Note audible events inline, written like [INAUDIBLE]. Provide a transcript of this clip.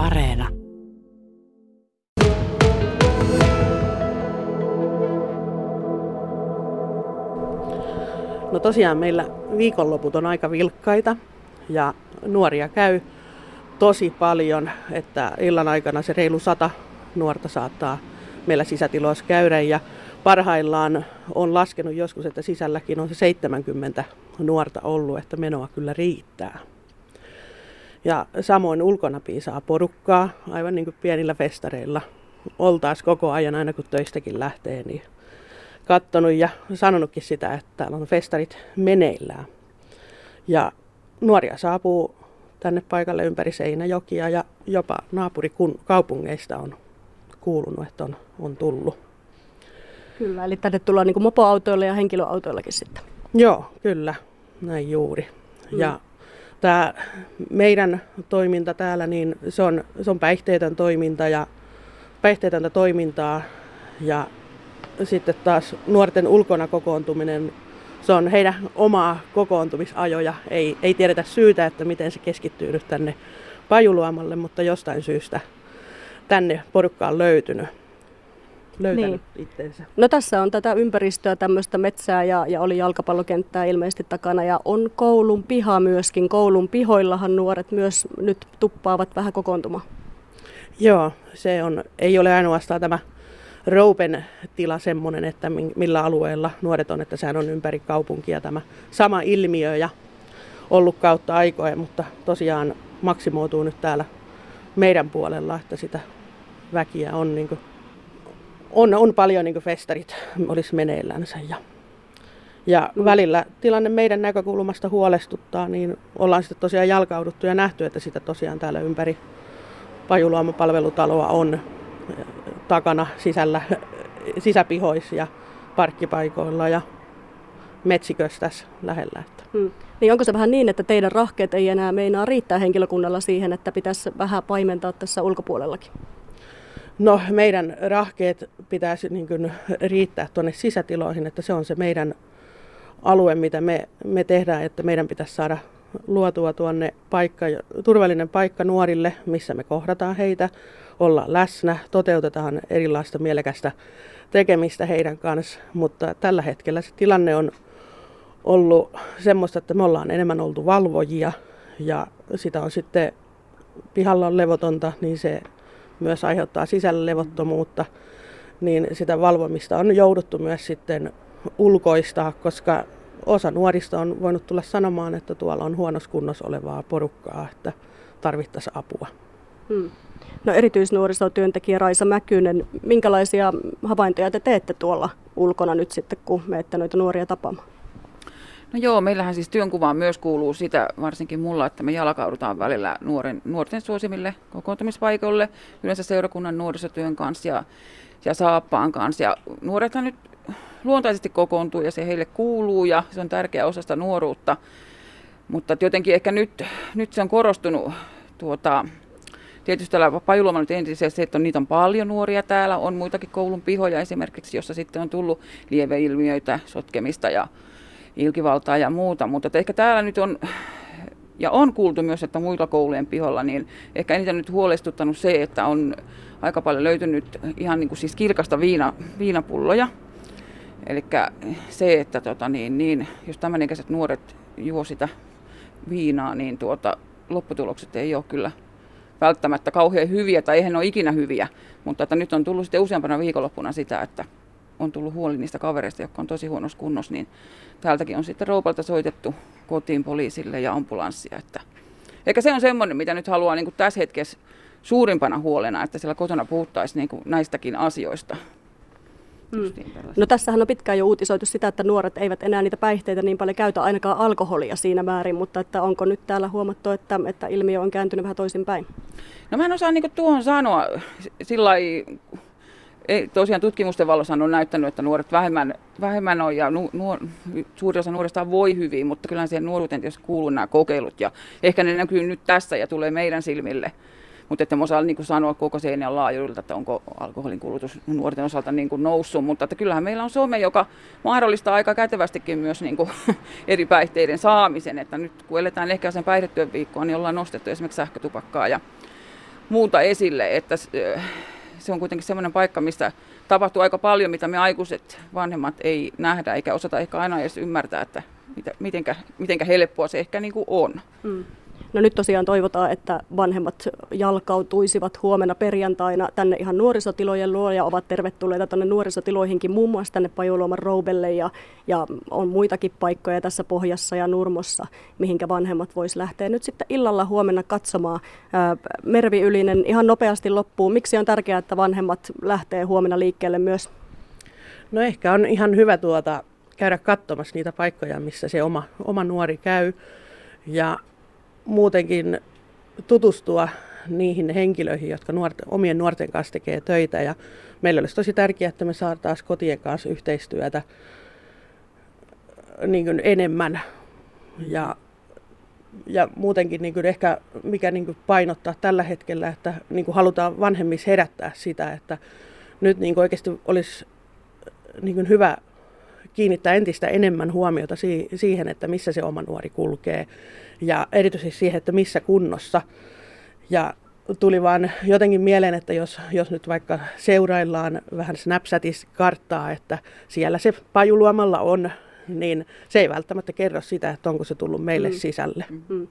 Areena. No tosiaan meillä viikonloput on aika vilkkaita ja nuoria käy tosi paljon, että illan aikana se reilu sata nuorta saattaa meillä sisätiloissa käydä ja parhaillaan on laskenut joskus, että sisälläkin on se 70 nuorta ollut, että menoa kyllä riittää. Ja samoin ulkona piisaa porukkaa, aivan niin kuin pienillä festareilla. Oltaas koko ajan aina kun töistäkin lähtee, niin kattonut ja sanonutkin sitä, että täällä on festarit meneillään. Ja nuoria saapuu tänne paikalle ympäri Seinäjokia ja jopa naapurikaupungeista on kuulunut, että on, on tullut. Kyllä, eli tänne tullaan niin mopoautoilla ja henkilöautoillakin sitten. Joo, kyllä, näin juuri. Mm. Ja tämä meidän toiminta täällä, niin se on, se on päihteetön toiminta ja päihteetöntä toimintaa ja sitten taas nuorten ulkona kokoontuminen, se on heidän omaa kokoontumisajoja. Ei, ei tiedetä syytä, että miten se keskittyy nyt tänne Pajuluomalle, mutta jostain syystä tänne porukka on löytynyt löytänyt niin. itsensä. No tässä on tätä ympäristöä, tämmöistä metsää ja, ja oli jalkapallokenttää ilmeisesti takana ja on koulun piha myöskin. Koulun pihoillahan nuoret myös nyt tuppaavat vähän kokoontumaan. Joo, se on, ei ole ainoastaan tämä Roupen tila semmoinen, että millä alueella nuoret on, että sehän on ympäri kaupunkia tämä sama ilmiö ja ollut kautta aikoja, mutta tosiaan maksimoituu nyt täällä meidän puolella, että sitä väkiä on, niin kuin, on, on paljon niin festarit olisi meneillänsä. Ja, ja välillä tilanne meidän näkökulmasta huolestuttaa, niin ollaan sitten tosiaan jalkauduttu ja nähty, että sitä tosiaan täällä ympäri Pajuluoma-palvelutaloa on takana sisällä, sisäpihoissa ja parkkipaikoilla ja metsikössä tässä lähellä. Että. Hmm. Niin onko se vähän niin, että teidän rahkeet ei enää meinaa riittää henkilökunnalla siihen, että pitäisi vähän paimentaa tässä ulkopuolellakin? No meidän rahkeet pitäisi niin kuin riittää tuonne sisätiloihin, että se on se meidän alue, mitä me, me tehdään, että meidän pitäisi saada luotua tuonne paikka, turvallinen paikka nuorille, missä me kohdataan heitä, olla läsnä, toteutetaan erilaista mielekästä tekemistä heidän kanssa, mutta tällä hetkellä se tilanne on ollut semmoista, että me ollaan enemmän oltu valvojia ja sitä on sitten pihalla on levotonta, niin se myös aiheuttaa sisällä levottomuutta, niin sitä valvomista on jouduttu myös sitten ulkoistaa, koska osa nuorista on voinut tulla sanomaan, että tuolla on huonossa kunnossa olevaa porukkaa, että tarvittaisiin apua. Hmm. No erityisnuorisotyöntekijä Raisa Mäkynen, minkälaisia havaintoja te teette tuolla ulkona nyt sitten, kun menette noita nuoria tapaamaan? No joo, meillähän siis työnkuvaan myös kuuluu sitä, varsinkin mulla, että me jalkaudutaan välillä nuoren, nuorten suosimille kokoontumispaikoille, yleensä seurakunnan nuorisotyön kanssa ja, ja saappaan kanssa. Ja nuorethan nyt luontaisesti kokoontuu ja se heille kuuluu ja se on tärkeä osa sitä nuoruutta. Mutta jotenkin ehkä nyt, nyt se on korostunut tuota, Tietysti täällä Pajuloma nyt ensisijaisesti, että on, niitä on paljon nuoria täällä, on muitakin koulun pihoja esimerkiksi, jossa sitten on tullut lieveilmiöitä, sotkemista ja ilkivaltaa ja muuta, mutta ehkä täällä nyt on, ja on kuultu myös, että muilla koulujen piholla, niin ehkä eniten nyt huolestuttanut se, että on aika paljon löytynyt ihan niin kuin siis kirkasta viina, viinapulloja. Eli se, että tota niin, niin, jos ikäiset nuoret juo sitä viinaa, niin tuota, lopputulokset ei ole kyllä välttämättä kauhean hyviä, tai eihän ne ole ikinä hyviä, mutta että nyt on tullut sitten useampana viikonloppuna sitä, että on tullut huoli niistä kavereista, jotka on tosi huonossa kunnossa, niin täältäkin on sitten roupalta soitettu kotiin poliisille ja ambulanssia. Että eikä se on semmoinen, mitä nyt haluaa niin kuin tässä hetkessä suurimpana huolena, että siellä kotona puhuttaisiin niin kuin näistäkin asioista. Mm. No tässähän on pitkään jo uutisoitu sitä, että nuoret eivät enää niitä päihteitä niin paljon käytä, ainakaan alkoholia siinä määrin, mutta että onko nyt täällä huomattu, että, että ilmiö on kääntynyt vähän toisinpäin? No mä en osaa niin tuohon sanoa sillä ei, tosiaan tutkimusten valossa on näyttänyt, että nuoret vähemmän, vähemmän on ja nu, nuor, suuri osa nuorista voi hyvin, mutta kyllä siihen nuoruuteen tietysti kuuluu nämä kokeilut ja ehkä ne näkyy nyt tässä ja tulee meidän silmille. Mutta että osaa niin sanoa koko seinän laajuudelta, että onko alkoholin kulutus nuorten osalta niin kuin noussut. Mutta että kyllähän meillä on some, joka mahdollistaa aika kätevästikin myös niin kuin [LAUGHS] eri päihteiden saamisen. Että nyt kun eletään ehkä sen päihdetyön viikkoa, niin ollaan nostettu esimerkiksi sähkötupakkaa ja muuta esille, että se on kuitenkin semmoinen paikka, mistä tapahtuu aika paljon, mitä me aikuiset vanhemmat ei nähdä, eikä osata ehkä aina edes ymmärtää, että mitenkä, mitenkä helppoa se ehkä niin kuin on. Mm. No nyt tosiaan toivotaan, että vanhemmat jalkautuisivat huomenna perjantaina tänne ihan nuorisotilojen luo ja ovat tervetulleita tänne nuorisotiloihinkin, muun muassa tänne Pajuluoman Roubelle ja, ja on muitakin paikkoja tässä Pohjassa ja Nurmossa, mihinkä vanhemmat vois lähteä nyt sitten illalla huomenna katsomaan. Mervi Ylinen ihan nopeasti loppuu. Miksi on tärkeää, että vanhemmat lähtee huomenna liikkeelle myös? No ehkä on ihan hyvä tuota käydä katsomassa niitä paikkoja, missä se oma, oma nuori käy. Ja muutenkin tutustua niihin henkilöihin, jotka nuorten, omien nuorten kanssa tekee töitä. Ja meillä olisi tosi tärkeää, että me saataisiin kotien kanssa yhteistyötä niin kuin enemmän. Ja, ja muutenkin niin kuin ehkä mikä niin kuin painottaa tällä hetkellä, että niin kuin halutaan vanhemmissa herättää sitä, että nyt niin kuin oikeasti olisi niin kuin hyvä kiinnittää entistä enemmän huomiota siihen, että missä se oma nuori kulkee ja erityisesti siihen, että missä kunnossa. Ja tuli vaan jotenkin mieleen, että jos, jos nyt vaikka seuraillaan vähän Snapchatissa karttaa, että siellä se pajuluomalla on, niin se ei välttämättä kerro sitä, että onko se tullut meille mm. sisälle. Mm.